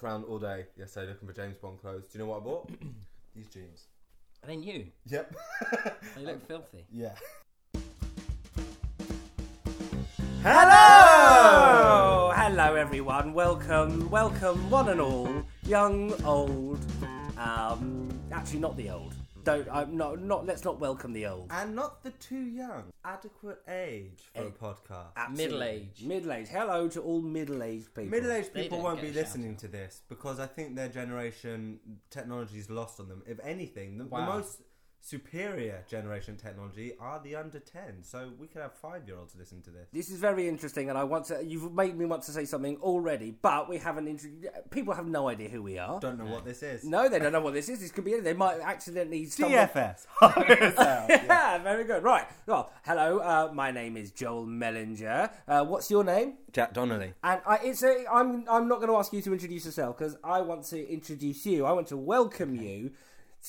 walked around all day yesterday looking for James Bond clothes. Do you know what I bought? These jeans. Are they new? Yep. They look filthy. yeah. Hello! Hello, everyone. Welcome, welcome, one and all, young, old. Um, actually, not the old. Don't. I'm not. Not. Let's not welcome the old. And not the too young. Adequate age for a Eh, podcast. Absolutely. Middle age. Middle age. Hello to all middle-aged people. Middle-aged people won't be listening to this because I think their generation technology is lost on them. If anything, the, the most superior generation technology are the under 10. So we could have five-year-olds listen to this. This is very interesting, and I want to. You've made me want to say something already, but we haven't. Intro- people have no idea who we are. Don't know what this is. No, they don't know what this is. This could be. anything. They might accidentally stumble. DFS. yeah, very good. Right. Well, hello. Uh, my name is Joel Mellinger. Uh, what's your name? Jack Donnelly. And I, it's a, I'm, I'm not going to ask you to introduce yourself because I want to introduce you. I want to welcome you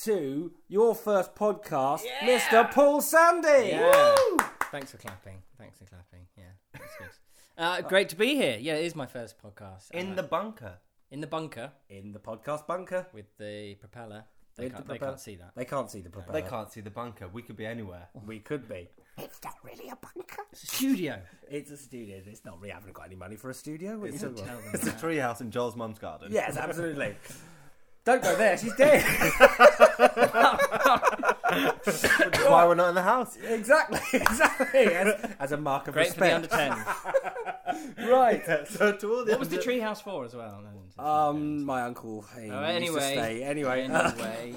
to your first podcast, Mr. Paul Sandy. Yeah. Thanks for clapping. Thanks for clapping. Yeah, that's good. Uh, great to be here. Yeah, it is my first podcast. In Uh, the bunker. in the bunker In the podcast bunker. with the propeller. They, can't, the they propeller. can't see that. They can't see the propeller. They can't see the bunker. We could be anywhere. We could be. It's not really a bunker. It's a studio. It's a studio. It's not. We haven't got any money for a studio. What you It's talking Tell about? them It's a that. treehouse in Joel's mum's garden. Yes, absolutely. Don't go there. She's dead. Which is why we're not in the house. exactly. Exactly. As, as a mark of Great for the respect. under 10s. right. so to all the What was the under- treehouse for as well? Um, my uncle. He Oh, used to anyway. stay. Anyway. Anyway.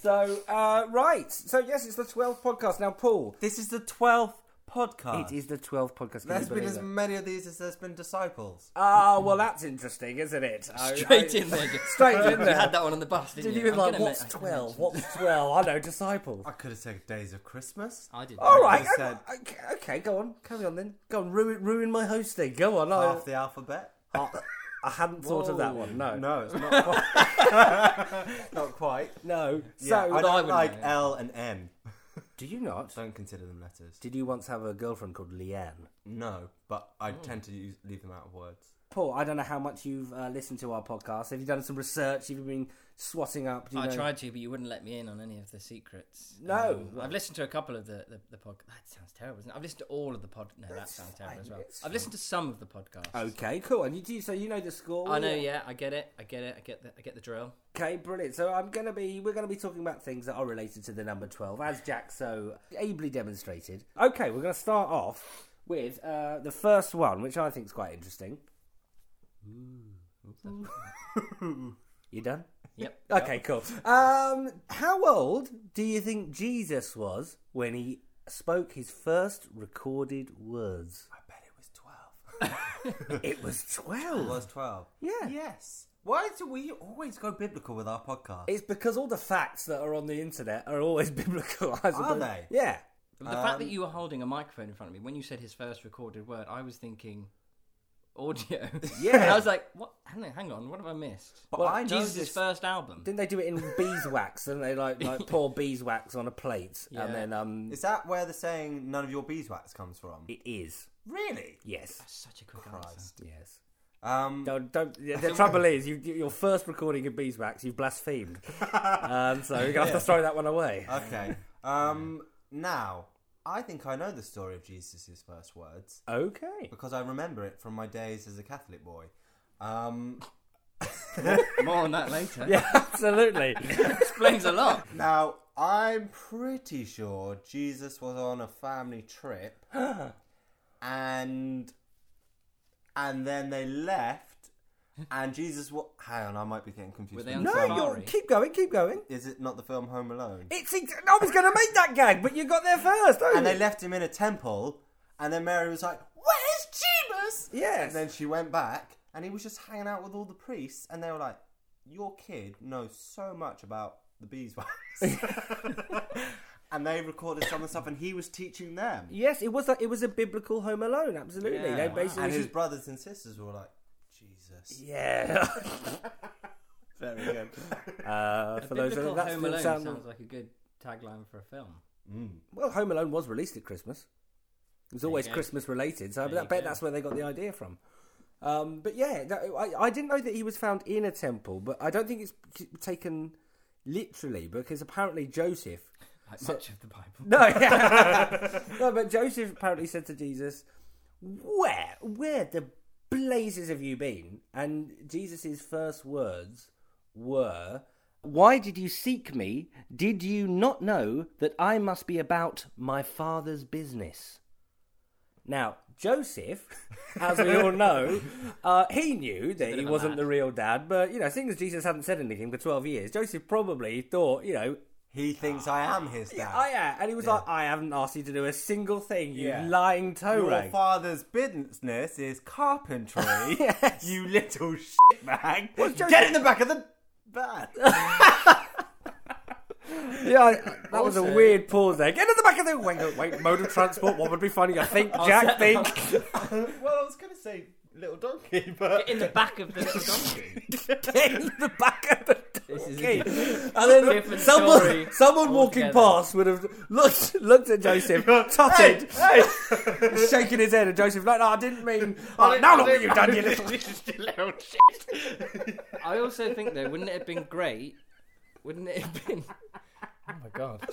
so, uh, right. So, yes, it's the 12th podcast. Now, Paul, This is the 12th podcast. it is the 12th podcast. Can There's you been believe as it? many of these as there's been disciples. Ah, well, that's interesting, isn't it? I- Straight I- in there. Straight in You there. had that one on the bus, didn't Did you? you even I'm like, gonna what's ma- I can 12? mention- What's 12? I know, disciples. I could have said Days of Christmas. I did. All right. I- said- okay, okay, go on. Carry on then. Go on. Ruin, ruin my hosting. Go on. I, Half the alphabet. I, I hadn't thought of that one. No. No, it's not quite. not quite. No. Yeah, So, I I don't wouldn't like know. L and N. do you not? Don't consider them letters. Did you once have a girlfriend called Leanne? No, but I hmm. tend to use, leave them out of words. Paul, I don't know how much you've uh, listened to our podcast. Have you done some research? Have you been swatting up? You I know? tried to, but you wouldn't let me in on any of the secrets. No. Um, I've listened to a couple of the the, the pod. That sounds terrible. Isn't it? I've listened to all of the pod. No, that sounds terrible as well. I've listened to some of the podcasts. Okay, cool. And you do so you know the score. I know. Yeah, I get it. I get it. I get the I get the drill. Okay, brilliant. So I'm gonna be we're gonna be talking about things that are related to the number twelve, as Jack so ably demonstrated. Okay, we're gonna start off with uh, the first one, which I think is quite interesting. You done? Yep. Okay, cool. Um, how old do you think Jesus was when he spoke his first recorded words? I bet it was 12. It was It twelve. was 12. Yeah. Yes. Why do we always go biblical with our podcast? It's because all the facts that are on the internet are always biblical. I suppose. they? Yeah. But the fact that Um, you were holding a microphone in front of me when you said his first recorded word, I was thinking audio. Yeah. and I was like, what? Hang on, hang on. What have I missed? But Well, I know Jesus' this- first album. Didn't they do it in beeswax? Didn't they like like pour beeswax on a plate Yeah. and then um Is that where the saying "none of your beeswax" comes from? it is Really? yes That's Such a quick Christ. answer. yes. Um, Don't don't. The, the trouble is, you your first recording of beeswax, you've blasphemed, um, so you're gonna have to throw that one away. okay. Um, now, I think I know the story of Jesus' first words Okay. because I remember it from my days as a Catholic boy. Um, More on that later. Yeah, absolutely. Explains a lot. now, I'm pretty sure Jesus was on a family trip, and and then they left, and Jesus. What? Hang on, I might be getting confused. Were they on no, you're, Sorry. keep going, keep going. Is it not the film Home Alone? It's. ex- I was going to make that gag, but you got there first. don't and you? they left him in a temple, and then Mary was like, "Where's Jeebus?" Yes. And then she went back, and he was just hanging out with all the priests, and they were like, "Your kid knows so much about the beeswax." and they recorded some of the stuff, and he was teaching them. Yes, it was. A, it was a biblical Home Alone. Absolutely. Yeah, they wow. basically. And his brothers and sisters were like, "Jesus." yeah. Very good. Uh, for those Biblical of that's Home Alone sound. sounds like a good tagline for a film. Mm. Well, Home Alone was released at Christmas. It was always. Christmas related, so I bet go. that's where they got the idea from. Um, but yeah, that, I, I didn't know that he was found in a temple, but I don't think it's taken literally because apparently Joseph. Like So- much of the Bible. No, no, but Joseph apparently said to Jesus, "Where, where the blazes have you been?" And Jesus' first words were, "Why did you seek me? Did you not know that I must be about my father's business?" Now, Joseph, as we all know, uh, he knew that he wasn't the real dad, but you know, seeing as Jesus hadn't said anything for twelve years, Joseph probably thought, you know, He thinks I am his dad. yeah, oh yeah, and he was Yeah. like, I haven't asked you to do a single thing, you Yeah. lying toe Your rag. father's business is carpentry. Yes. You little shitbag. Joseph- Get in the back of the van. yeah, I- that was a Also- weird pause there. Get in the back of the wait, wait, mode of transport. What would be funny? I think Jack think. well, I was going to say little donkey, but In the back of the little donkey. Get in the back of the This is donkey. a And then different someone, story someone walking altogether. past would have looked looked at Joseph, totted, shaking his head, and Joseph like, "No, I didn't mean. Oh, now look what you've done, you little." little shit. I also think though, wouldn't it have been great? Wouldn't it have been? Oh my god!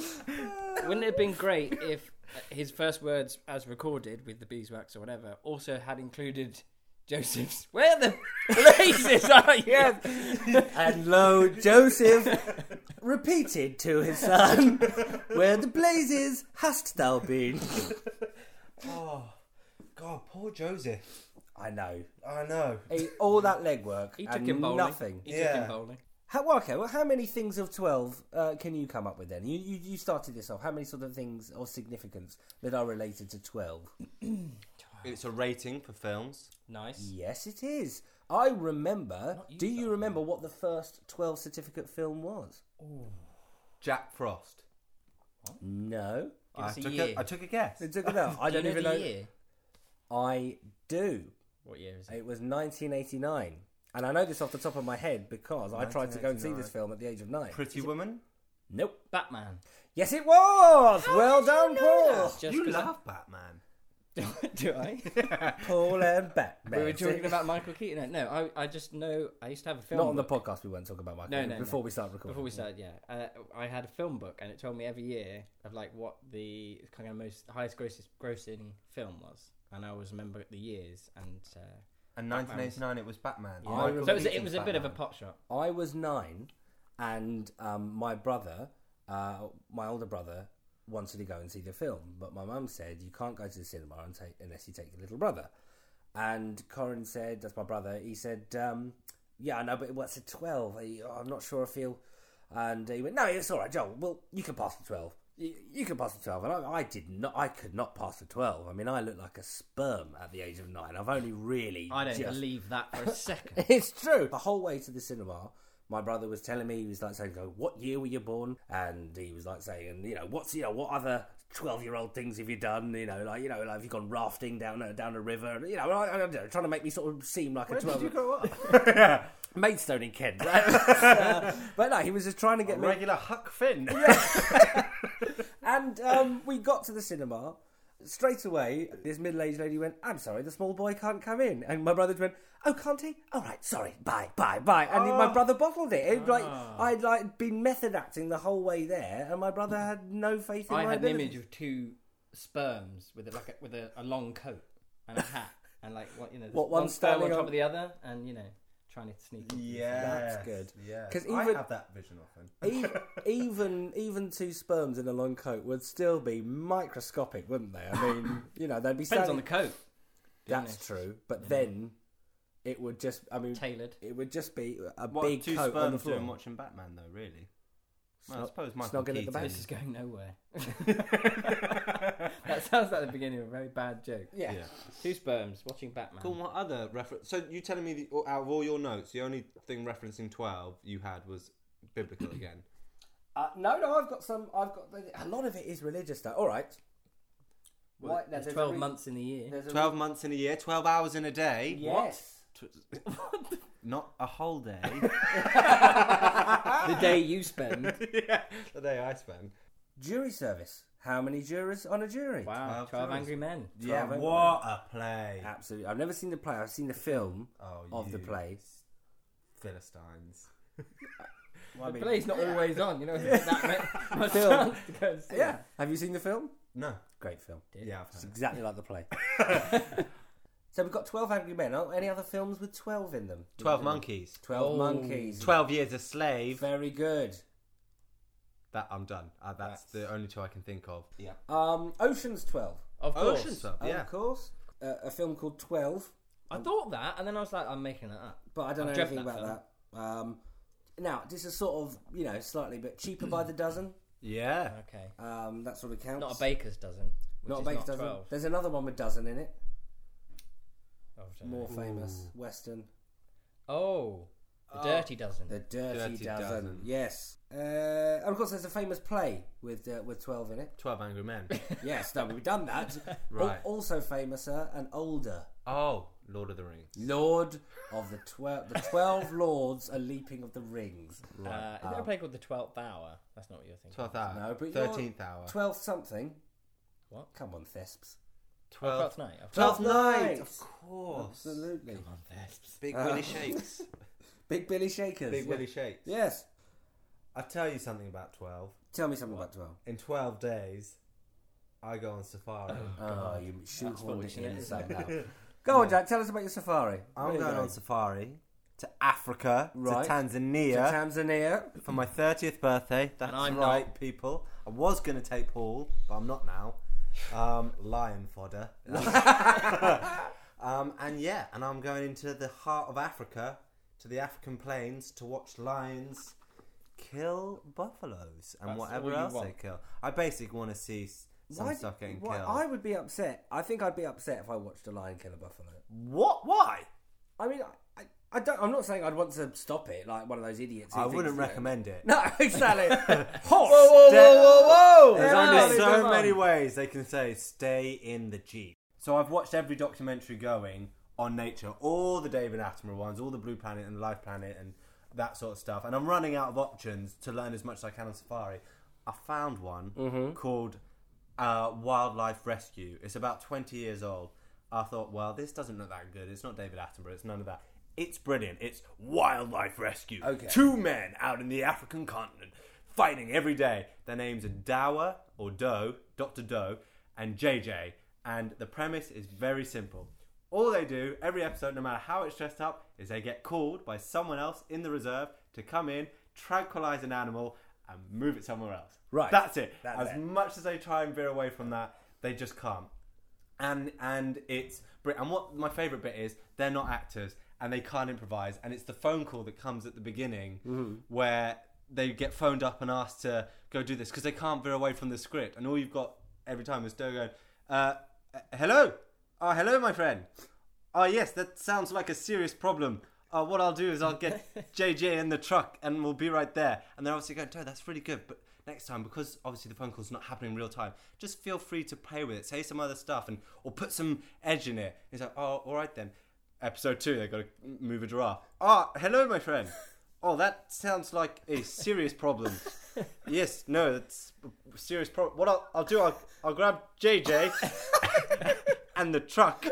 Wouldn't it have been great if his first words, as recorded with the beeswax or whatever, also had included Joseph's? Where the blazes are you? Yes. And lo, Joseph repeated to his son, Where the blazes hast thou been? Oh, God, poor Joseph. I know. I know. He- all that legwork He took and him bowling. nothing. He took Yeah. him bowling. How, well, okay, well, how many things of 12 uh, can you come up with then? You, you, you started this off. How many sort of things or significance that are related to 12? It's a rating for films. Nice. Yes, it is. I remember. Not you, Do you though. remember what the first 12 certificate film was? Jack Frost. No. Give I us a took, year. a, I took a guess. It took it out. I Do you don't even the know. year. I do. What year is it? It was 1989. And I know this off the top of my head because I tried to go and see 1989. this film at the age of nine. Pretty Woman. Nope. Batman. Yes, it was. well done, Paul. Just you 'cause I- love Batman. Do I? Paul and Batman. we were talking about Michael Keaton. No, I, I just know I used to have a film. Not on the book. podcast. We won't talk about Michael. No, no, Before no. we start recording. Before we started, yeah, uh, I had a film book, and it told me every year of like what the kind of most highest grossing, grossing film was, and I always remember the years. And uh, And 1989, it was Batman. I so it was, it was a bit of a pot shot. I was nine, and um, my brother, uh, my older brother, wanted to go and see the film, but my mum said you can't go to the cinema take, unless you take your little brother. And Corin said, "That's my brother." He said, um, "Yeah, I know, but what's a twelve? I'm not sure I feel." And he went, "No, it's all right, Joel. Well, you can pass the twelve. You, you can pass the twelve." And I, I did not. I could not pass the twelve. I mean, I look like a sperm at the age of nine. I've only really. I don't just believe that for a second. it's true. The whole way to the cinema, my brother was telling me he was like saying, "Go, what year were you born?" And he was like saying, "And you know, what's you know, what other twelve-year-old things have you done? You know, like you know, like have you gone rafting down a, down a river? You know, I, I don't know, trying to make me sort of seem like a twelve. Did you grow up? Maidstone in Kent, Uh, but no, he was just trying to get me. Regular Huck Finn. And um, we got to the cinema. Straight away, this middle-aged lady went, "I'm sorry, the small boy can't come in." And my brother went, "Oh, can't he? All right, sorry, bye, bye, bye." And my ah. brother bottled it. it like ah. I'd like been method acting the whole way there, and my brother had no faith in I my had an image of two sperms with a, like a, with a, a long coat and a hat, and like what you know, What, one one sperm on top on- of the other, and you know, trying to sneak. into the Yeah, That's good. Yeah, 'Cause I even- have that vision often. E- even even two sperms in a long coat would still be microscopic, wouldn't they? I mean, you know, they'd be Depends on the coat. That's true, but then it would just. I mean, Tailored. it would just be a What big two coat on the sperms floor. doing watching Batman though? Really? Well, I Snog- suppose Michael snogging at the Keaton. back. This is going nowhere. that sounds like the beginning of a very bad joke. Yeah. Yeah. Two sperms watching Batman. Cool. What other reference? So you telling me the, out of all your notes, the only thing referencing twelve you had was biblical again? Uh, no, no, I've got some. I've got a lot of it is religious stuff. All right. Well, Right, now there's there's a 12 re- months in the year. There's a Twelve months in a year, twelve hours in a day. Yes. Tw- Not a whole day. the day you spend. yeah, the day I spend. Jury service How many jurors on a jury? Wow, 12 12 jurors. Angry Men. Yeah, Twelve what a play! Absolutely. I've never seen the play. I've seen the film Oh, of the you play. Philistines. Well, I The mean- play's not always on, you know. That much, much Film. chance to go and see Yeah. it. Have you seen the film? No. Great film. Yeah, I've It's heard. exactly like the play. So we've got 12 Angry Men. Are any other films with 12 in them? Twelve Monkeys. 12 Oh. Monkeys. Twelve Years a Slave. Very good. That I'm done. Uh, that's, the only two I can think of. Yeah. Um, Ocean's 12. Of course. Ocean's Twelve. Oh, Yeah. Of course. Uh, a film called 12. I thought that, and then I was like, I'm making that up. But I don't I've know dreamt anything that about that. Um, now, this is sort of, you know, slightly bit cheaper by the dozen. Yeah. Okay. Um, that sort of counts. Not a baker's dozen. Which Not a is baker's not dozen. 12. There's another one with dozen in it. Oh, I know. More famous. Western. Oh, the Oh. Dirty Dozen. The Dirty, Dirty Dozen. Dozen. Yes. Uh, and of course, there's a famous play with uh, with 12 in it. Twelve Angry Men. Yes, no, we've done that. Right. Al- also famouser and older. oh, Lord of the Rings. Lord of the twelve, the twelve lords are leaping of the rings. Uh, is there a play called The Twelfth Hour? That's not what you're thinking. Twelfth hour. No, but Thirteenth hour. Twelve something. What? Come on, Thesps. Oh, Twelve. Twelfth Night. of Twelfth Twelfth Night. night. Of course. Absolutely. Come on, Thesps. Big Uh, Willie Shakes. Big Billy Shakers. Big yeah. Willie Shakes. Yes. I'll tell you something about twelve. Tell me something about twelve. In twelve days, I go on safari. Oh, you shoehorned it foolish, in isn't somehow. Go on, Jack. Tell us about your safari. I'm Where you going on safari to Africa, Right. to Tanzania. to Tanzania Tanzania. for my 30th birthday. That's I'm right, not. people. I was going to take Paul, but I'm not now. Um, lion fodder. um, and yeah, and I'm going into the heart of Africa, to the African plains, to watch lions kill buffaloes and That's whatever all you else want. they kill. I basically want to see s- some Why- stuff getting why- killed. I would be upset. I think I'd be upset if I watched a lion kill a buffalo. What? Why? I mean, I, I, don't. I'm not saying I'd want to stop it like one of those idiots. who I thinks, wouldn't recommend it. No, exactly. Horse. whoa, whoa! whoa, There's Yeah, only come so on. many ways they can say stay in the jeep. So I've watched every documentary going on nature, all the David Attenborough ones, all the Blue Planet and the Life Planet and that sort of stuff. And I'm running out of options to learn as much as I can on Safari. I found one Mm-hmm. called uh, Wildlife Rescue. It's about 20 years old. I thought, well, this doesn't look that good. It's not David Attenborough. It's none of that. It's brilliant. It's Wildlife Rescue. Okay. Two men out in the African continent fighting every day. Their names are Dower or Doe, Dr. Doe, and JJ. And the premise is very simple. All they do every episode, no matter how it's dressed up, is they get called by someone else in the reserve to come in, tranquilize an animal, and move it somewhere else. Right. That's it. That's as it. much as they try and veer away from that, they just can't. And and it's and what my favorite bit is they're not actors and they can't improvise and it's the phone call that comes at the beginning Mm-hmm. where they get phoned up and asked to go do this because they can't veer away from the script and all you've got every time is Doe going, uh, uh, "Hello, oh hello, my friend. Oh yes, that sounds like a serious problem. Uh, what I'll do is I'll get JJ in the truck and we'll be right there." And they're obviously going, "Doe, that's really good, but." Next time, because obviously the phone call's not happening in real time, just feel free to play with it. Say some other stuff and or put some edge in it. He's like, oh, all right then. Episode two, they've got to move a giraffe. Ah, hello, my friend. Oh, that sounds like a serious problem. yes, no, that's a serious problem. What I'll, I'll do, I'll, I'll grab JJ and the truck,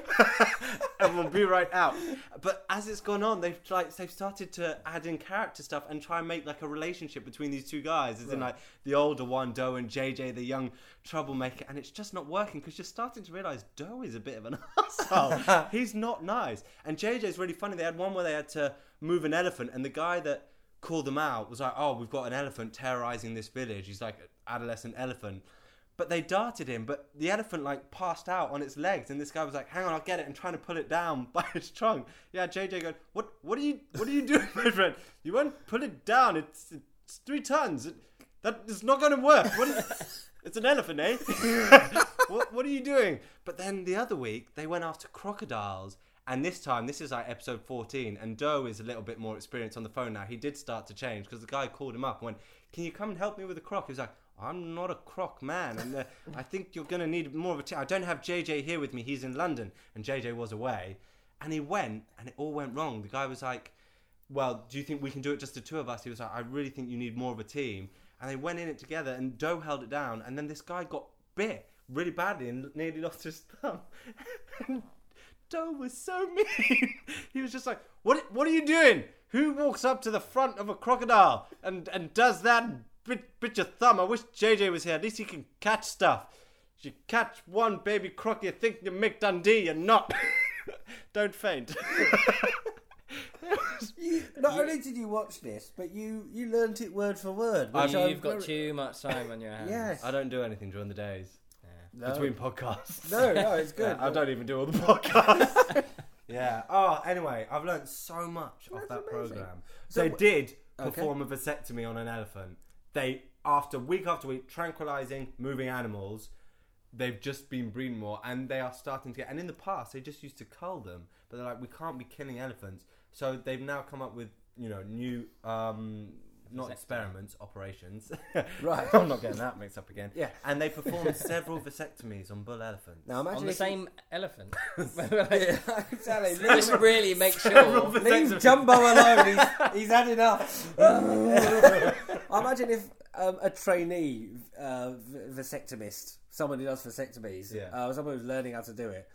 and we'll be right out. But as it's gone on, they've like they've started to add in character stuff and try and make like a relationship between these two guys, as in like the older one, Doe, and JJ, the young troublemaker, and it's just not working because you're starting to realize Doe is a bit of an asshole. He's not nice, and JJ's really funny. They had one where they had to move an elephant, and the guy that called them out was like, "Oh, we've got an elephant terrorizing this village." He's like an adolescent elephant. But they darted him, but the elephant like passed out on its legs, and this guy was like, "Hang on, I'll get it," and trying to pull it down by its trunk. Yeah, JJ going, "What? What are you? What are you doing, my friend? You won't pull it down. It's it's three tons. It, that is not going to work. Is, it's an elephant, eh? what? What are you doing?" But then the other week they went after crocodiles, and this time this is like episode fourteen, and Doe is a little bit more experienced on the phone now. He did start to change because the guy called him up and went, "Can you come and help me with the croc?" He was like. I'm not a croc man, and uh, I think you're going to need more of a. T- I don't have JJ here with me. He's in London, and JJ was away, and he went, and it all went wrong. The guy was like, "Well, do you think we can do it just the two of us?" He was like, "I really think you need more of a team." And they went in it together, and Doe held it down, and then this guy got bit really badly and nearly lost his thumb. And Doe was so mean. he was just like, "What? What are you doing? Who walks up to the front of a crocodile and and does that? And Bit, bit your thumb. I wish JJ was here. At least he can catch stuff. If You catch one baby croc, you think you're Mick Dundee. You're not. Don't faint. You, not only did you watch this, but you you learnt it word for word. Which I'm You've got very- too much time on your hands. Yes. I don't do anything during the days No. between podcasts. No, no, it's good. Yeah, I don't even do all the podcasts. yeah. Oh, anyway, I've learned so much off that amazing. program. So they wh- did Okay. perform a vasectomy on an elephant. They, after week after week, tranquilizing moving animals. They've just been breeding more, and they are starting to get. And in the past, they just used to cull them, but they're like, we can't be killing elephants. So they've now come up with, you know, new, um, not Vasectomy. experiments, operations. Right. I'm not getting that mixed up again. Yeah. And they performed several vasectomies on bull elephants. Now imagine On the if same elephit. Yeah, exactly. Just really make sure. Leave. Jumbo alone. He's, he's had enough. I imagine if um, a trainee uh, vasectomist, someone who does vasectomies, Yeah. uh, someone who's learning how to do it,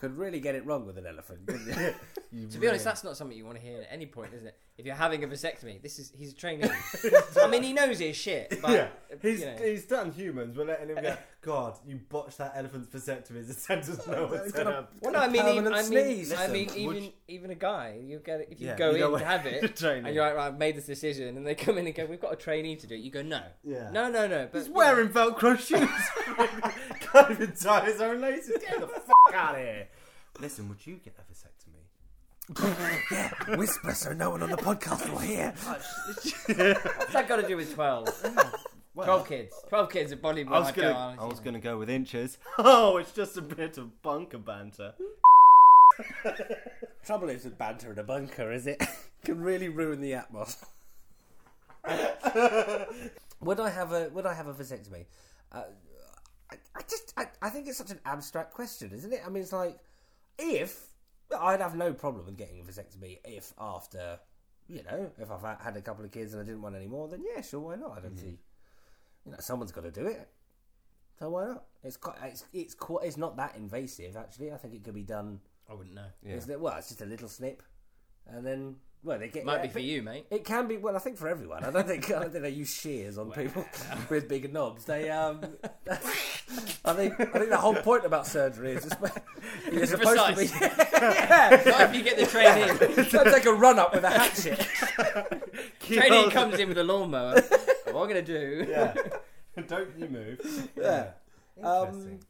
could really get it wrong with an elephant. couldn't you? You To be honest, that's not something you want to hear at any point, isn't it? If you're having a vasectomy, this is he's a trainee. I mean, he knows his shit, but yeah, he's you know. he's done humans. We're letting him go. God, you botched that elephant's vasectomy. The sentence no one He's said up. Well, no, I mean, even, I mean. I mean, even would even a guy, you get if you Yeah, go you in know to have the it, trainee. and you're like, right, I've made this decision, and they come in and go, we've got a trainee to do it. You go, no, Yeah. no, no, no. But He's you wearing Velcro shoes. Can't even tie his own laces. Get the fuck out of here. Listen, would you get a vasectomy? yeah, whisper so no one on the podcast will hear. know, what's that got to do with twelve? Twelve kids, twelve kids at Bollywood. I was I'd gonna, oh, I was gonna go with inches. Oh, it's just a bit of bunker banter. Trouble is with banter in a bunker, is it? Can really ruin the atmosphere. would I have a Would I have a vasectomy? Uh, I, I just I, think it's such an abstract question, isn't it? I mean, it's like if I'd have no problem with getting a vasectomy if after you know if I've had a couple of kids and I didn't want any more, then yeah, sure, why not? I don't see. You know, someone's got to do it. So why not? It's quite, it's it's quite, it's not that invasive actually. I think it could be done. I wouldn't know. Yeah. Isn't it? Well, it's just a little snip, and then well, they get. Might yeah, be for you, mate. It can be. Well, I think for everyone. I don't think. I don't think they use shears on people with big knobs. They um. I think. I think the whole point about surgery is just you're supposed to be. yeah. Not if you get the trainee. Don't take a run up with a hatchet. trainee comes in with a lawnmower. what I'm I gonna do? Yeah. Don't you move. Yeah. Um, Interesting.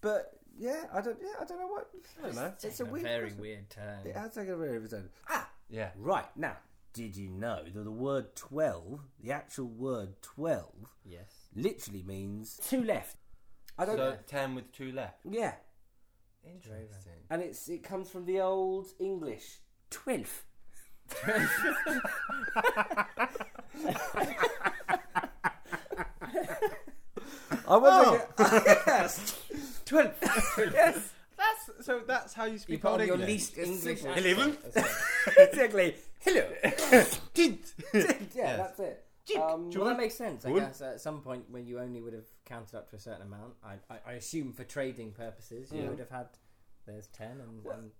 but yeah, I don't. Yeah, I don't know what. I don't know. It's a weird. very question. weird turn. It has taken a very weird turn. Ah, Yeah. right now. Did you know that the word twelve, the actual word twelve, Yes. literally means two left? I don't. So ten with two left. yeah, Interesting. and it's it comes from the old English twelve. I wonder. Oh. yes. Twelve. yes. That's so. That's how you You speak put old on your English. least It's English accent. Eleven. exactly. Hello. Tint. yeah, Yes. that's it. Jip. Um, Well, that makes sense. I Would- guess at some point when you only would have counted up to a certain amount, I, I, I assume for trading purposes, you Yeah. would have had there's ten, and, and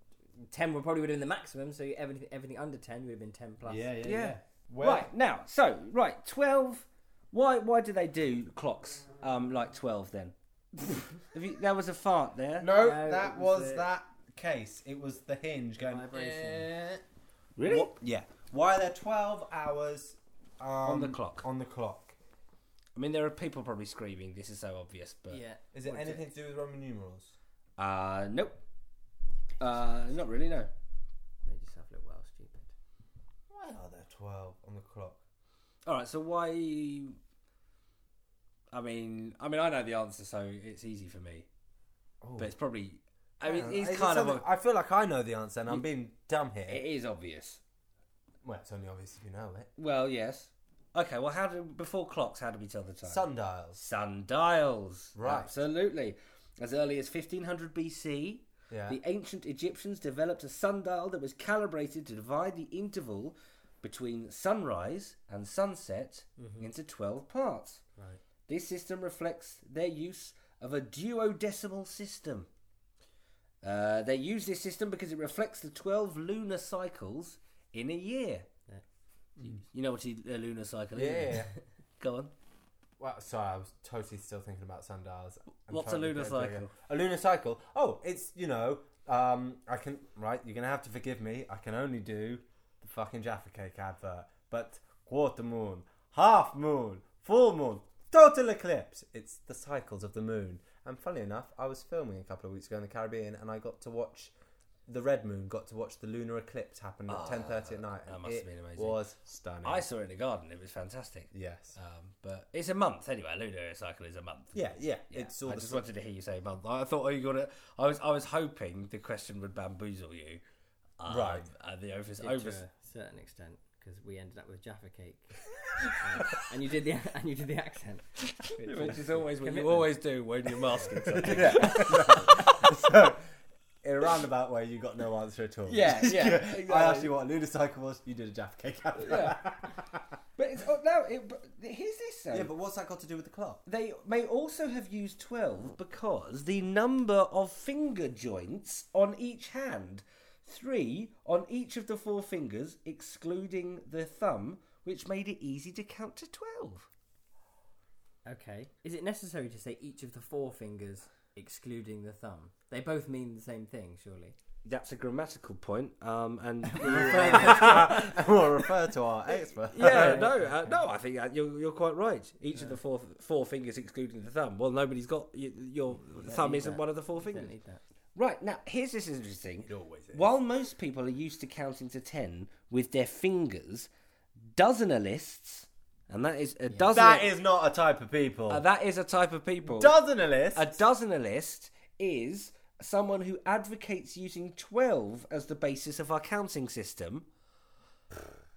ten would probably would have been the maximum. So everything everything under ten would have been ten plus. Yeah, yeah, Yeah. yeah. Well, right now, so right, twelve. Why why do they do clocks um like twelve then? Have you, there was a fart there. No, No, that it was was the- that case. It was the hinge going. Yeah. Really? What- yeah. Why are there twelve hours um, On the clock. On the clock. I mean, there are people probably screaming. This is so obvious, but Yeah. Is it What is anything to do with Roman numerals? uh, nope. Uh, not really. No. Made yourself look well stupid. Why are there twelve on the clock? All right. So why? I mean, I mean, I know the answer, so it's easy for me. But it's probably. I mean, Yeah, it's is it kind of. something- A, I feel like I know the answer, and I'm being dumb here. it is obvious. Well, it's only obvious if you know it. Well, yes. Okay. Well, how do before clocks? How do we tell the time? Sundials. Sundials. Right. Absolutely. As early as 1500 BC, Yeah. the ancient Egyptians developed a sundial that was calibrated to divide the interval between sunrise and sunset into 12 parts. Right. This system reflects their use of a duodecimal system. Uh, they use this system because it reflects the 12 lunar cycles in a year. You know what a lunar cycle is? Yeah. Go on. Well, sorry, I was totally still thinking about sundials. I'm What's a lunar cycle? A lunar cycle. Oh, it's you know, um, I can right. You're gonna have to forgive me. I can only do the fucking Jaffa Cake advert, but quarter moon, half moon, full moon, total eclipse. It's the cycles of the moon. And funny enough, I was filming a couple of weeks ago in the Caribbean, and I got to watch the red moon. Got to watch the lunar eclipse happen at ten thirty at night. that and must have been amazing. Was stunning. I saw it in the garden. It was fantastic. yes. Um, but it's a month anyway. A lunar cycle is a month. Yeah, yeah. Yeah, It's all I the just wanted to hear you say a month. I thought oh, you got it. I was I was hoping the question would bamboozle you. Um, Right. And the over, Did to a certain extent because we ended up with Jaffa cake, Um, and you did the and you did the accent, which, which is always what you always do when you're masking something. so, in a roundabout way, you got no answer at all. Yeah, yeah, I asked you what a lunar cycle was. You did a Jaffa cake. out yeah. But it's, oh, no, it, but here's this though. yeah, but what's that got to do with the clock? They may also have used 12 because the number of finger joints on each hand, three on each of the four fingers, excluding the thumb, which made it easy to count to 12. Okay. Is it necessary to say each of the four fingers excluding the thumb? They both mean the same thing, surely. That's a grammatical point, um, and we'll refer to our expert. yeah, no, uh, no, I think uh, you're, you're quite right. Each of the four four fingers, excluding the thumb. Well, nobody's got y your thumb isn't that. one of the four Don't fingers. need that. Right now, here's this interesting. It always is. While most people are used to counting to ten with their fingers, dozenalists, and that is a dozen. That is not a type of people. uh, that is a type of people. Dozenalist. a dozenalist is someone who advocates using twelve as the basis of our counting system.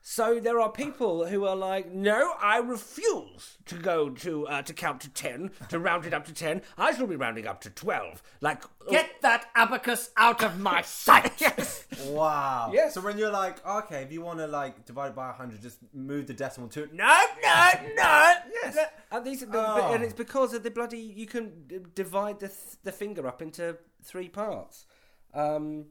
So there are people who are like, no, I refuse to go to uh, to count to ten, to round it up to ten. I shall be rounding up to twelve. Like, Get that abacus out of my sight! wow. Yes. So when you're like, okay, if you want to like divide it by 100, just move the decimal to no, no, no. Yes, and these, the, Oh. and it's because of the bloody. You can divide the th- the finger up into three parts. Um,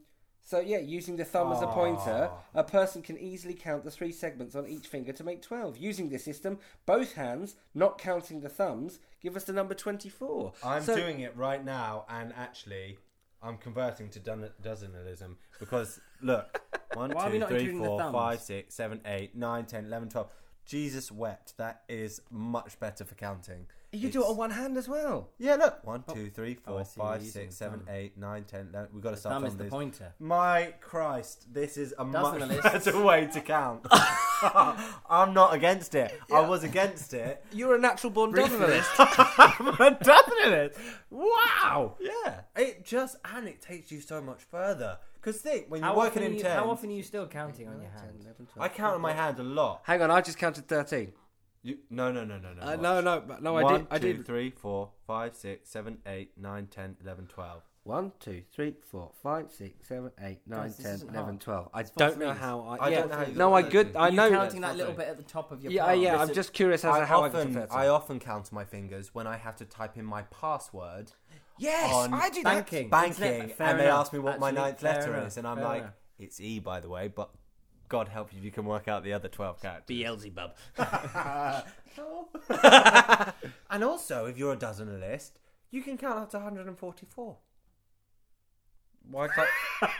so yeah, using the thumb as a pointer, a person can easily count the three segments on each finger to make twelve. Using this system, both hands, not counting the thumbs, give us the number twenty-four. I'm So- doing it right now, and actually, I'm converting to done- dozenalism because look, one, Why are we two, not three, including the four, thumbs? five, six, seven, eight, nine, 10, 11, 12. Jesus wept. That is much better for counting. You do it on one hand as well. Yeah, look. One, two, three, Oh, I four, see, you're using six, seven, thumb. eight, nine, 10, 11. We've got to start Thumb is on the this. pointer. My Christ, this is a much Dozenalist. better way to count. I'm not against it. I was against it. You're a natural born dozenalist. I'm a dozenalist. Wow. yeah. It just and it takes you so much further. Because think when you're How working often, in you, tens, how often are you still counting on your hand? I count on my hand a lot. Hang on, I just counted thirteen. You, no, no, no, no, no. Uh, watch. no, no, no, I One, did. I two, did. three, four, five, six, seven, eight, nine, 10, 11, 12. One, two, three, four, five, six, seven, eight, nine, Guys, this ten, isn't eleven, hard. twelve. I It's four don't know threes. how I. I yeah, don't know how you no, got I that good. to. I you know. counting that little bit at the top of your Yeah, palm. yeah. This I'm is- just curious as I to how I often, I 13. often count my fingers when I have to type in my password, Yes, on I do that. banking. banking, Internet- fair and they enough. ask me what my Actually, ninth fair letter enough, is, and I'm fair like, enough. it's E, by the way, but God help you if you can work out the other 12 characters. Beelzebub. and also, if you're a dozenalist, you can count up to 144. Why can't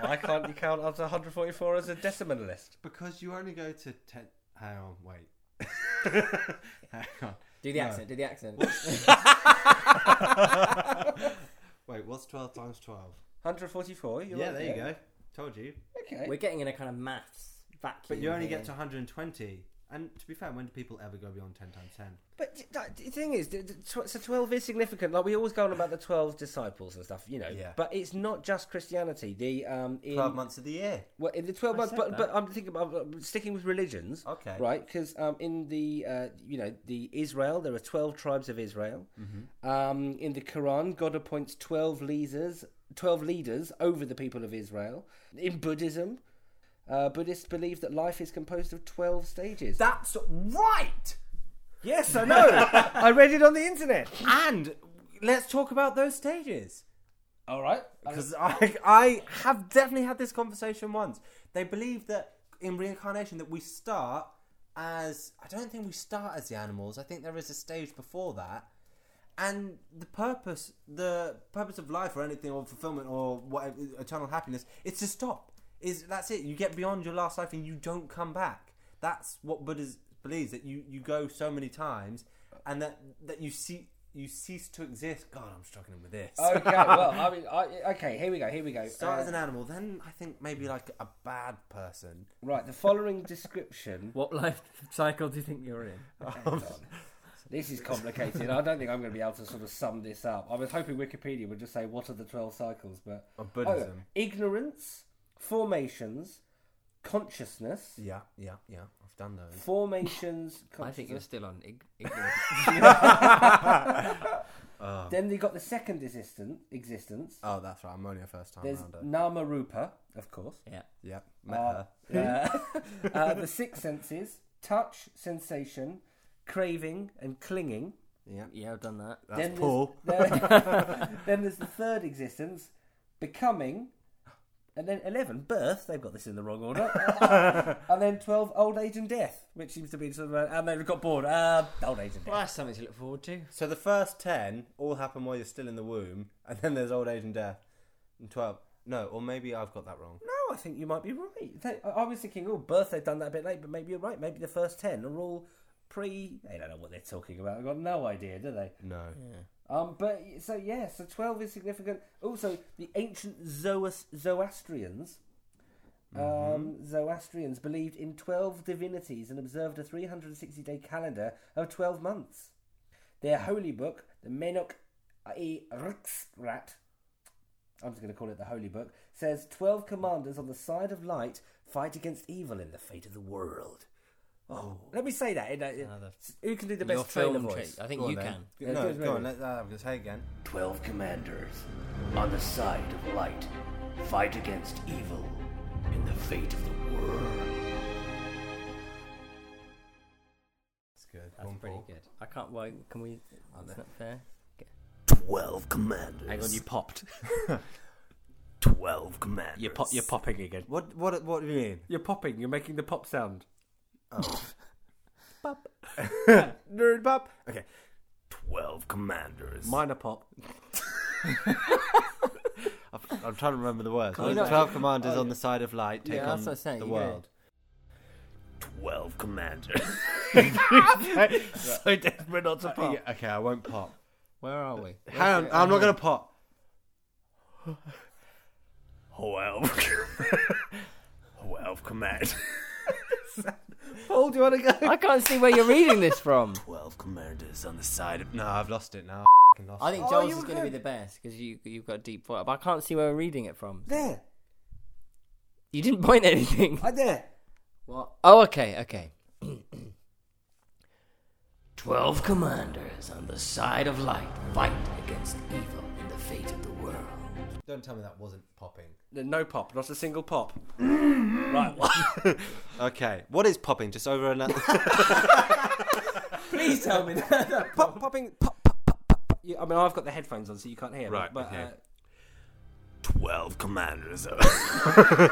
Why can't you count up to 144 as a decimalist? Because you only go to 10. Hang on, wait. Hang on. Do the No. accent. Do the accent. Wait, what's 12 times 12? 144. You're yeah, right there you go. Told you. Okay. We're getting in a kind of maths vacuum. But you only here. get to 120. And to be fair, when do people ever go beyond 10 times 10? But that- the thing is, the- the tw- so 12 is significant. Like we always go on about the 12 disciples and stuff, you know. Yeah. But it's not just Christianity. The um in 12 months of the year. well, in the 12 I months, but that. but I'm thinking about uh, sticking with religions. Okay. Right, because um, in the uh, you know the Israel, there are twelve tribes of Israel. Um, in the Quran, God appoints twelve leaders, twelve leaders over the people of Israel. In Buddhism, uh, Buddhists believe that life is composed of twelve stages. That's right! yes, I know. I read it on the internet. And let's talk about those stages. All right. Because I, I have definitely had this conversation once. They believe that in reincarnation that we start as I don't think we start as the animals. I think there is a stage before that, and the purpose, the purpose of life or anything or fulfillment or whatever, eternal happiness, it's to stop. Is that's it? You get beyond your last life and you don't come back. That's what Buddha believes that you you go so many times and that that you see you cease to exist. God, I'm struggling with this. okay. Well, I mean, I, okay. Here we go. Here we go. Start Uh, as an animal, then I think maybe like a bad person. right. The following description. What life cycle do you think you're in? Hang on. This is complicated. I don't think I'm going to be able to sort of sum this up. I was hoping Wikipedia would just say what are the twelve cycles, but Of Oh, Buddhism. ignorance, formations, consciousness, Yeah, yeah, yeah. I've done those. formations. I think you're consciousness. still on ig- ignorance. Oh. Then they got the second existence. Existence. oh, that's right. I'm only a first time There's rounder. Nama Rupa, of course. yeah. Yeah, met Uh, her. uh, uh, the six senses: touch, sensation, craving, and clinging. Yeah, Yeah, I've done that. that's then Paul. There's, there- then there's the third existence: becoming, and then eleven birth. They've got this in the wrong order. and then twelve old age and death, which seems to be sort of. A, and they've got bored. Uh, old age and Well, death. that's something to look forward to. So the first ten all happen while you're still in the womb, and then there's old age and death. And twelve. No, or maybe I've got that wrong. No, I think you might be right. They- I I was thinking, oh, birth. They've done that a bit late, but maybe you're right. Maybe the first ten are all pre. They don't know what they're talking about. They've got no idea, do they? No. Yeah. Um, but so yeah, so twelve is significant. Also, the ancient Zoas, Zoroastrians, um, Zoroastrians believed in twelve divinities and observed a three hundred and sixty day calendar of twelve months. Their holy book, the Menok i Riksrat, I'm just going to call it the holy book, says twelve commanders on the side of light fight against evil in the fate of the world. Oh, let me say that. In a, Another- who can do the Your best trailer film voice? trick. I think Go on you then. can. Yeah, no, good, go on. maybe. Let, uh, say again. Twelve commanders on the side of light fight against evil in the fate of the world. That's good. That's on, pretty Paul. good. I can't. Why can we? That's not fair. Twelve commanders. Hang on, you popped. Twelve commanders. You're, pop, you're popping again. What? What? What do you mean? You're popping. You're making the pop sound. Nerd pop. Okay. Twelve commanders. Minor pop. I'm, I'm trying to remember the words. You know- Twelve commanders oh, on the side of light take Yeah, that's on what I'm saying, the you get it. world. Twelve commanders. so desperate not to uh, pop. Yeah, okay, I won't pop. Where are we? Hang on, I'm not gonna pop. Twelve. Twelve commanders. Paul, do you want to go? I can't see where you're reading this from. Twelve commanders on the Side of no, I've lost it now. I lost I think Oh, Joel's you is going to be the best because you you've got a deep voice, but I can't see where we're reading it from. There. You didn't point at anything. I there. What? Oh, okay, okay. Twelve commanders on the side of light fight against evil Don't tell me that wasn't popping. No pop. Not a single pop. Right. Okay, what is popping? Just over another. Please tell me that. pop, popping. Pop, pop, pop, pop. Yeah, I mean, I've got the headphones on, so you can't hear. Right, But, okay. uh, Twelve commanders.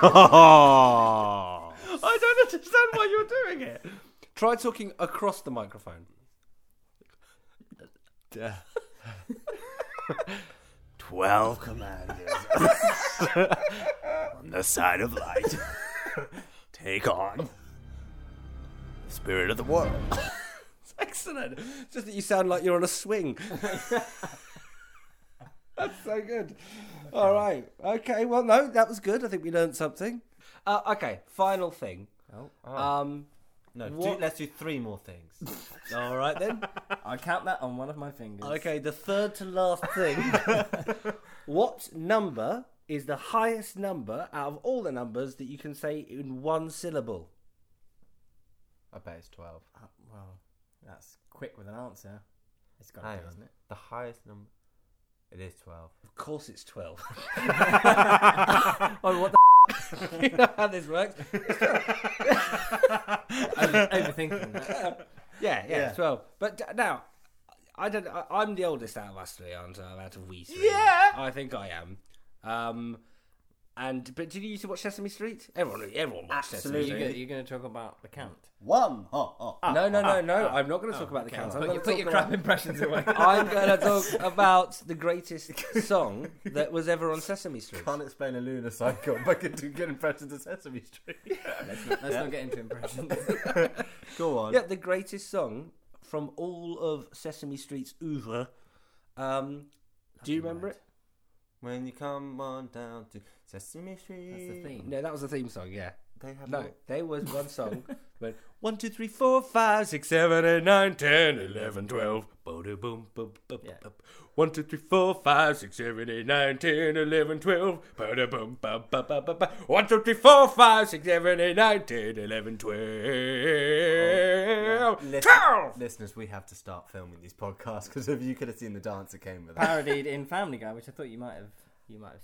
Oh. I don't understand why you're doing it. try talking across the microphone. Twelve commanders on the side of light. Take on the spirit of the world. Excellent. It's just that you sound like you're on a swing. That's so good. All right. Okay. Well, no, that was good. I think we learned something. Uh, okay. Final thing. Oh, Um. No, do, What- let's do three more things. All right then. I count that on one of my fingers. Okay. The third to last thing. what number is the highest number out of all the numbers that you can say in one syllable? I bet it's twelve. Uh, well, that's quick with an answer. It's got to Hang be, on. isn't it? The highest number. It is twelve. Of course, it's twelve. Oh, what you know how this works? the? Overthinking that. Yeah, yeah, Yeah. twelve. But d- now, I don't. I, I'm the oldest out of us three, aren't I? Out of we three. Yeah. I think I am. Um, and but did you used to watch Sesame Street? Everyone, everyone watched Sesame You Street. go, you're going to talk about the count. One. Oh, oh. Ah, no, no, no, ah, no. Ah. I'm not going to talk about the count. I'm Put, gonna your- put your about- crap impressions away. I'm going to talk about the greatest song that was ever on Sesame Street. Can't explain a lunar cycle, but can do good impressions of Sesame Street. let's not, let's not get into impressions. Go on. Yeah, the greatest song from all of Sesame Street's oeuvre. Um, do you remember it? When you come on down to Sesame Street. That's the theme. No, that was the theme song. Yeah. They have No, no. there was one song. went one, two, three, four, five, six, seven, eight, nine, ten, eleven, twelve. Boom, boom, boom, boom, Yeah. boom. One, two, three, four, five, six, seven, eight, nine, ten, eleven, twelve. Boom, boom, boom, boom, boom, boom, boom. One, two, three, four, five, six, seven, eight, nine, ten, eleven, twelve. Oh, Listen- Twelve. listeners, we have to start filming these podcasts because if you could have seen the dance that came with it. Parodied in Family Guy, which I thought you might have you might have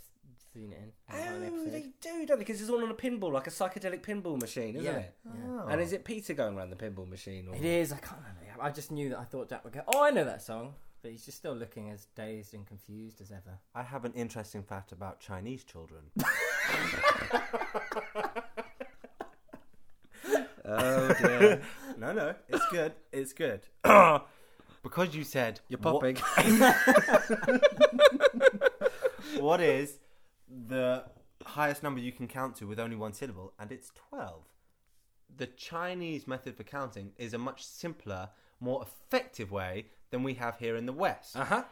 seen it in. Uh, in one Oh, episode. they do, don't they? Because it's all on a pinball, like a psychedelic pinball machine, isn't Yeah. it? Oh. And is it Peter going around the pinball machine? Or... It is. I can't remember. I just knew that I thought Jack would go. Oh, I know that song, but he's just still looking as dazed and confused as ever. I have an interesting fact about Chinese children. Oh dear. no, no, it's good. It's good. because you said You're what- popping. what is the highest number you can count to with only one syllable? And it's 12. The Chinese method for counting is a much simpler, more effective way than we have here in the West. Uh huh.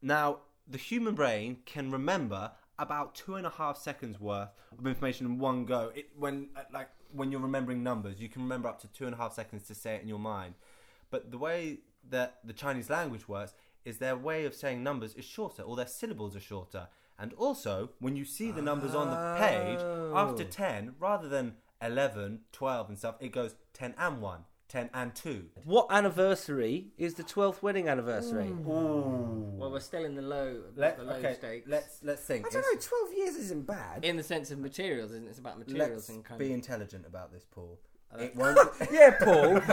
Now, the human brain can remember about two and a half seconds worth of information in one go. It, when uh, like when you're remembering numbers, you can remember up to two and a half seconds to say it in your mind. But the way that the Chinese language works is their way of saying numbers is shorter, or their syllables are shorter. And also, when you see the numbers on the page, after 10, rather than 11, 12 and stuff, it goes 10 and 1, 10 and 2. What anniversary is the twelfth wedding anniversary? Well, we're still in the low, Let, the low okay, stakes. let's let's think. I don't know. Twelve years isn't bad. in the sense of materials, isn't it? It's about materials Let's and kind be of. intelligent about this, Paul. It won't. yeah, Paul.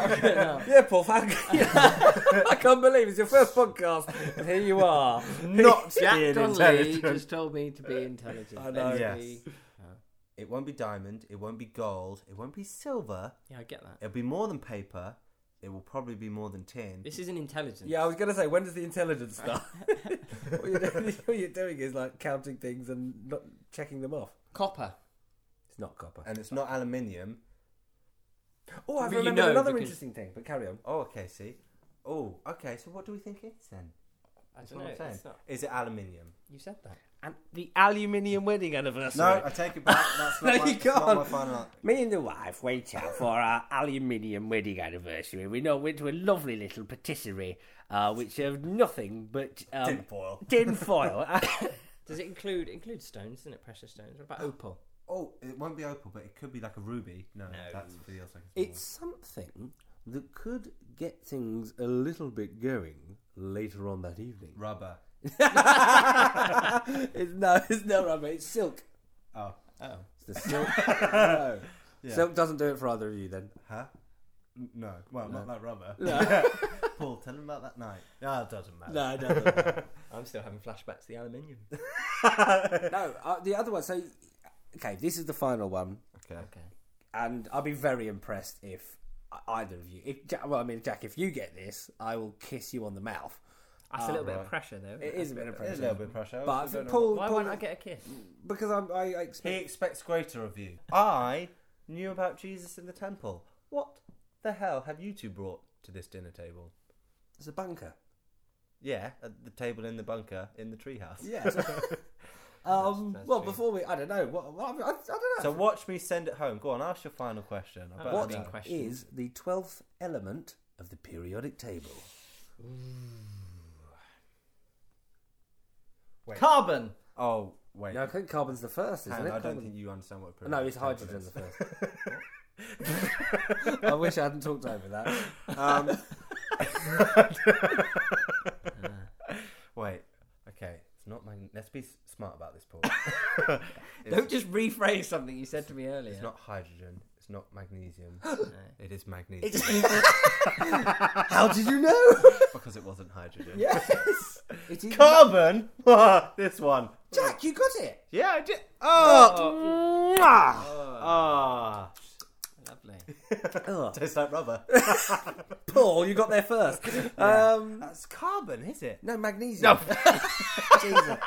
yeah, Paul. How... I can't believe it's your first podcast, and here you are. not Jack being Donnelly intelligent. just told me to be intelligent. I know. Yes. be- It won't be diamond. It won't be gold. It won't be silver. Yeah, I get that. It'll be more than paper. It will probably be more than tin. This isn't intelligence. Yeah, I was gonna say, when does the intelligence start? what, you're doing, what you're doing is like counting things and not checking them off. Copper. It's not copper. And it's not aluminium. Oh, I've But you know another because- interesting thing. But carry on. Oh, okay. See. Oh, okay. So what do we think it is then? I That's don't what know. I'm saying. Not. Is it aluminium? You said that. And the aluminium wedding anniversary. No, I take it back. That's not, No, my, you it's not my final. Me and the wife wait out for our aluminium wedding anniversary. We know went to a lovely little patisserie, uh, which served nothing but um, Tin foil. tin foil. Does it include include stones? Isn't it precious stones? What about opal? Oh, it won't be opal, but it could be like a ruby. No, that's for the other second. it's something that could get things a little bit going later on that evening. rubber. it's no, it's no rubber. It's silk. Oh, Oh. It's the silk. no. Yeah. Silk doesn't do it for either of you then. huh? N- No. Well, not that rubber. No, Paul, tell him about that night. No, it doesn't matter. no, no. I'm still having flashbacks to the aluminium. no uh, the other one. So, okay, this is the final one. Okay. Okay. and I'll be very impressed if either of you. If Jack, well, I mean, Jack, if you get this, I will kiss you on the mouth. That's a little bit right. of pressure, though. It is a bit of It's pressure, a little bit of pressure. I but also don't know Paul, Why Paul won't I get a kiss? because I'm, I, I He expect. expects greater of you. I knew about Jesus in the temple. What the hell have you two brought to this dinner table? It's a bunker. Yeah, at the table in the bunker in the treehouse. Yes. Um. that's well, true. before we, I don't know. What? what I, I don't know. So watch me send it home. Go on, ask your final question. I bet what I know. Big question. is the twelfth element of the periodic table? Wait. Carbon. Oh wait, No, I think carbon's the first, isn't Hang on, it? I don't Carbon- think you understand what. a No, periodic it's table hydrogen is. the first. I wish I hadn't talked over that. Um, wait. Okay, it's not my. Let's be s- smart about this, Paul. Don't just rephrase something you said to me earlier. it's not hydrogen. It's not magnesium. It is magnesium How did you know? because it wasn't hydrogen. yes, it is. Carbon. this one. Jack, you got it. Yeah, I did. Oh. Ah. Lovely. Tastes like rubber. Paul, you got there first. Um, That's carbon, is it? no magnesium. Jesus.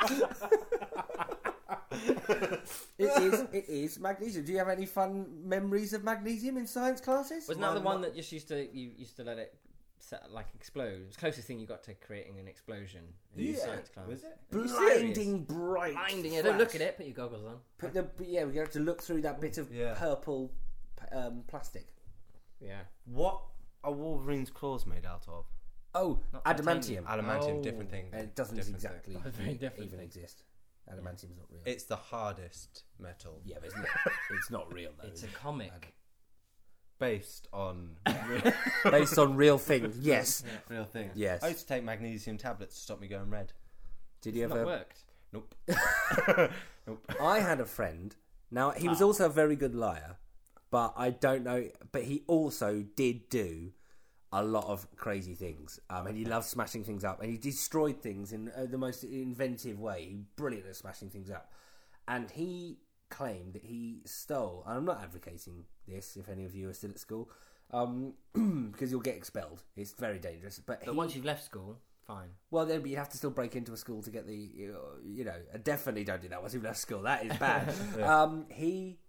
it is. It is magnesium. Do you have any fun memories of magnesium in science classes? Wasn't that the one that just used to you used to let it set, like explode? It was the closest thing you got to creating an explosion in Yeah. science class. Was it? you blinding bright? Blinding Yeah, Don't look at it. Put your goggles on. Put the, yeah, we have to look through that bit of Yeah. purple um, plastic. Yeah. What are Wolverine's claws made out of? Oh, Not adamantium. Adamantium, Oh. different thing. It doesn't different exactly That's very different even thing. exist. Adamantium's not real. It's the hardest metal yeah, but it's not, it's not real though. It's a comic. based on Based on real things. Yes. real things. Yes. I used to take magnesium tablets to stop me going red. Did you It's not ever? worked. Nope. nope. I had a friend. Now he was ah. also a very good liar, but I don't know. But he also did do a lot of crazy things, um, and he loved smashing things up, and he destroyed things in uh, the most inventive way. Brilliant at smashing things up, and he claimed that he stole. And I'm not advocating this. If any of you are still at school, um, because you'll get expelled. It's very dangerous. But, But he, once you've left school, fine. well, then you'd have to still break into a school to get the, you know, definitely don't do that once you've left school. That is bad. um, he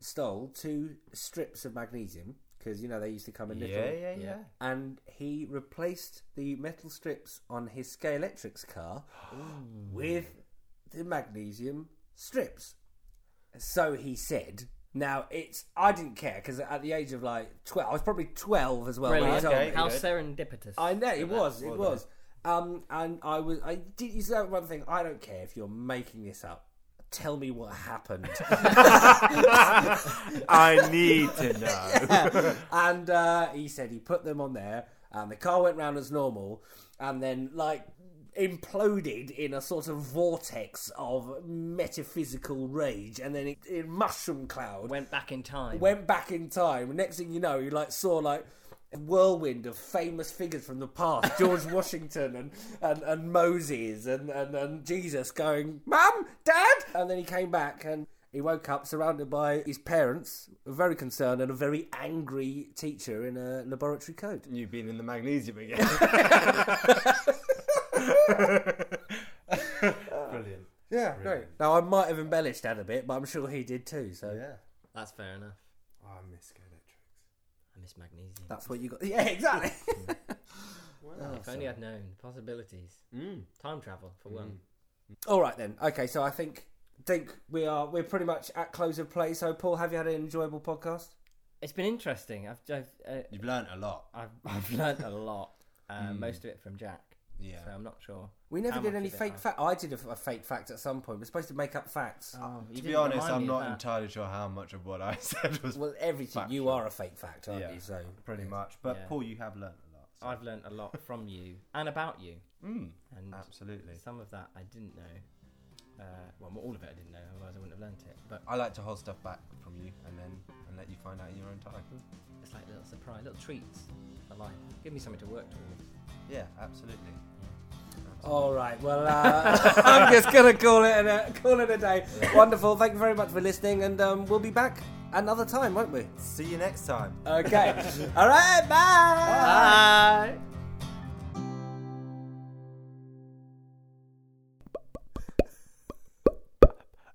stole two strips of magnesium because you know they used to come in little, Yeah, yeah, yeah. and he replaced the metal strips on his Scalextrics car with the magnesium strips. So he said. Now it's I didn't care because at the age of like twelve, I was probably twelve as well. when he Brilliant. told Okay. me. How good. serendipitous. I know it was. It was. Um, and I was. I did. You said that one thing. I don't care if you're making this up. Tell me what happened. I need to know. and uh, he said he put them on there, and the car went round as normal, and then like imploded in a sort of vortex of metaphysical rage, and then it, it mushroom cloud Went back in time. went back in time. Next thing you know, you like saw like a whirlwind of famous figures from the past, George Washington and, and, and Moses and, and, and Jesus going, Mum, Dad! And then he came back and he woke up surrounded by his parents, very concerned, and a very angry teacher in a laboratory coat. You've been in the magnesium again. Brilliant. Yeah, great. Now, I might have embellished that a bit, but I'm sure he did too, so Yeah. That's fair enough. Oh, I miss Scalextrics. I magnesium. that's what you got. Yeah, exactly. if only I'd known possibilities. Mm. Time travel for one. All right then. Okay, so I think think we are we're pretty much at close of play. So Paul, have you had an enjoyable podcast? It's been interesting. I've I've, uh, You've learnt a lot. I've, I've learnt a lot. Uh, Most of it from Jack. Yeah. So I'm not sure. We never How did much any of it fake I- fact. I did a, a fake fact at some point. We're supposed to make up facts. Oh, you to be didn't honest, remind I'm me of not that. entirely sure how much of what I said was well, everything. You factual. are a fake fact, aren't yeah, you? So pretty much. But Yeah. Paul, you have learned a lot. so- I've learned a lot from you and about you, Mm, and absolutely. some of that I didn't know. Uh, well, all of it I didn't know, otherwise I wouldn't have learnt it. But I like to hold stuff back from you and then and let you find out in your own time. it's like little surprise, little treats for life. Give me something to work towards. Yeah, absolutely. All right. Well, uh, I'm just gonna call it a call it a day. Wonderful. Thank you very much for listening, and um, we'll be back another time, won't we? See you next time. Okay. All right. Bye. Bye.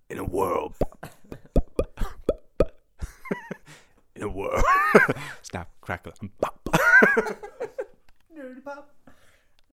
In a world. In a world. Snap, crackle,